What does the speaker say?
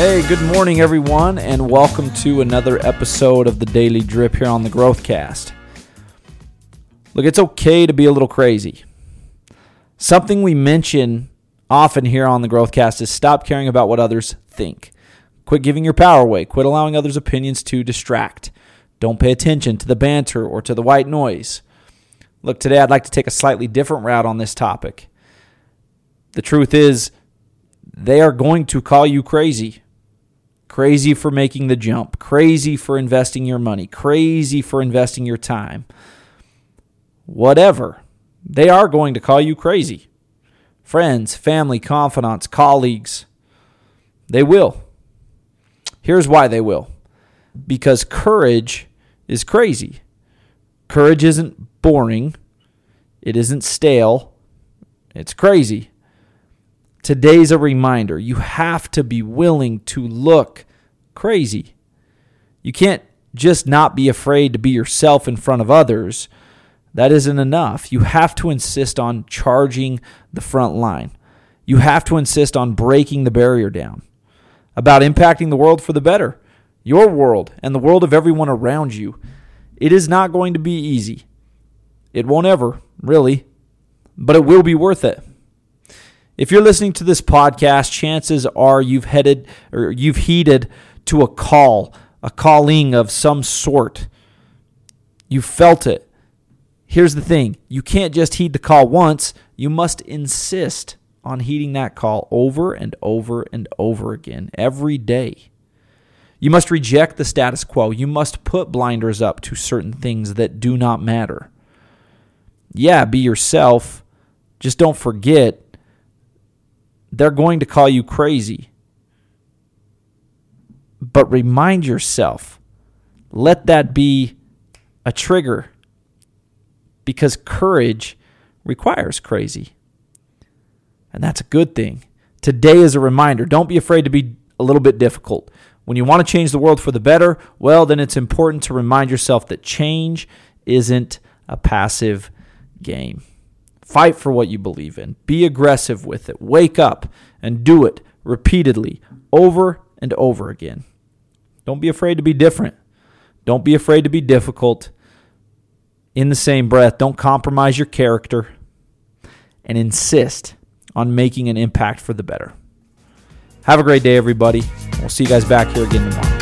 Hey, good morning, everyone, and welcome to another episode of the Daily Drip here on the Growthcast. Look, it's okay to be a little crazy. Something we mention often here on the Growthcast is stop caring about what others think. Quit giving your power away. Quit allowing others' opinions to distract. Don't pay attention to the banter or to the white noise. Look, today I'd like to take a slightly different route on this topic. The truth is, they are going to call you crazy. Crazy for making the jump, crazy for investing your money, crazy for investing your time. Whatever. They are going to call you crazy. Friends, family, confidants, colleagues, they will. Here's why they will because courage is crazy. Courage isn't boring, it isn't stale, it's crazy. Today's a reminder. You have to be willing to look crazy. You can't just not be afraid to be yourself in front of others. That isn't enough. You have to insist on charging the front line. You have to insist on breaking the barrier down, about impacting the world for the better, your world and the world of everyone around you. It is not going to be easy. It won't ever, really, but it will be worth it. If you're listening to this podcast, chances are you've headed or you've heeded to a call, a calling of some sort. You felt it. Here's the thing you can't just heed the call once, you must insist on heeding that call over and over and over again every day. You must reject the status quo. You must put blinders up to certain things that do not matter. Yeah, be yourself. Just don't forget they're going to call you crazy. But remind yourself, let that be a trigger because courage requires crazy. And that's a good thing. Today is a reminder. Don't be afraid to be a little bit difficult. When you want to change the world for the better, well, then it's important to remind yourself that change isn't a passive game. Fight for what you believe in. Be aggressive with it. Wake up and do it repeatedly, over and over again. Don't be afraid to be different. Don't be afraid to be difficult. In the same breath, don't compromise your character and insist on making an impact for the better. Have a great day, everybody. We'll see you guys back here again tomorrow.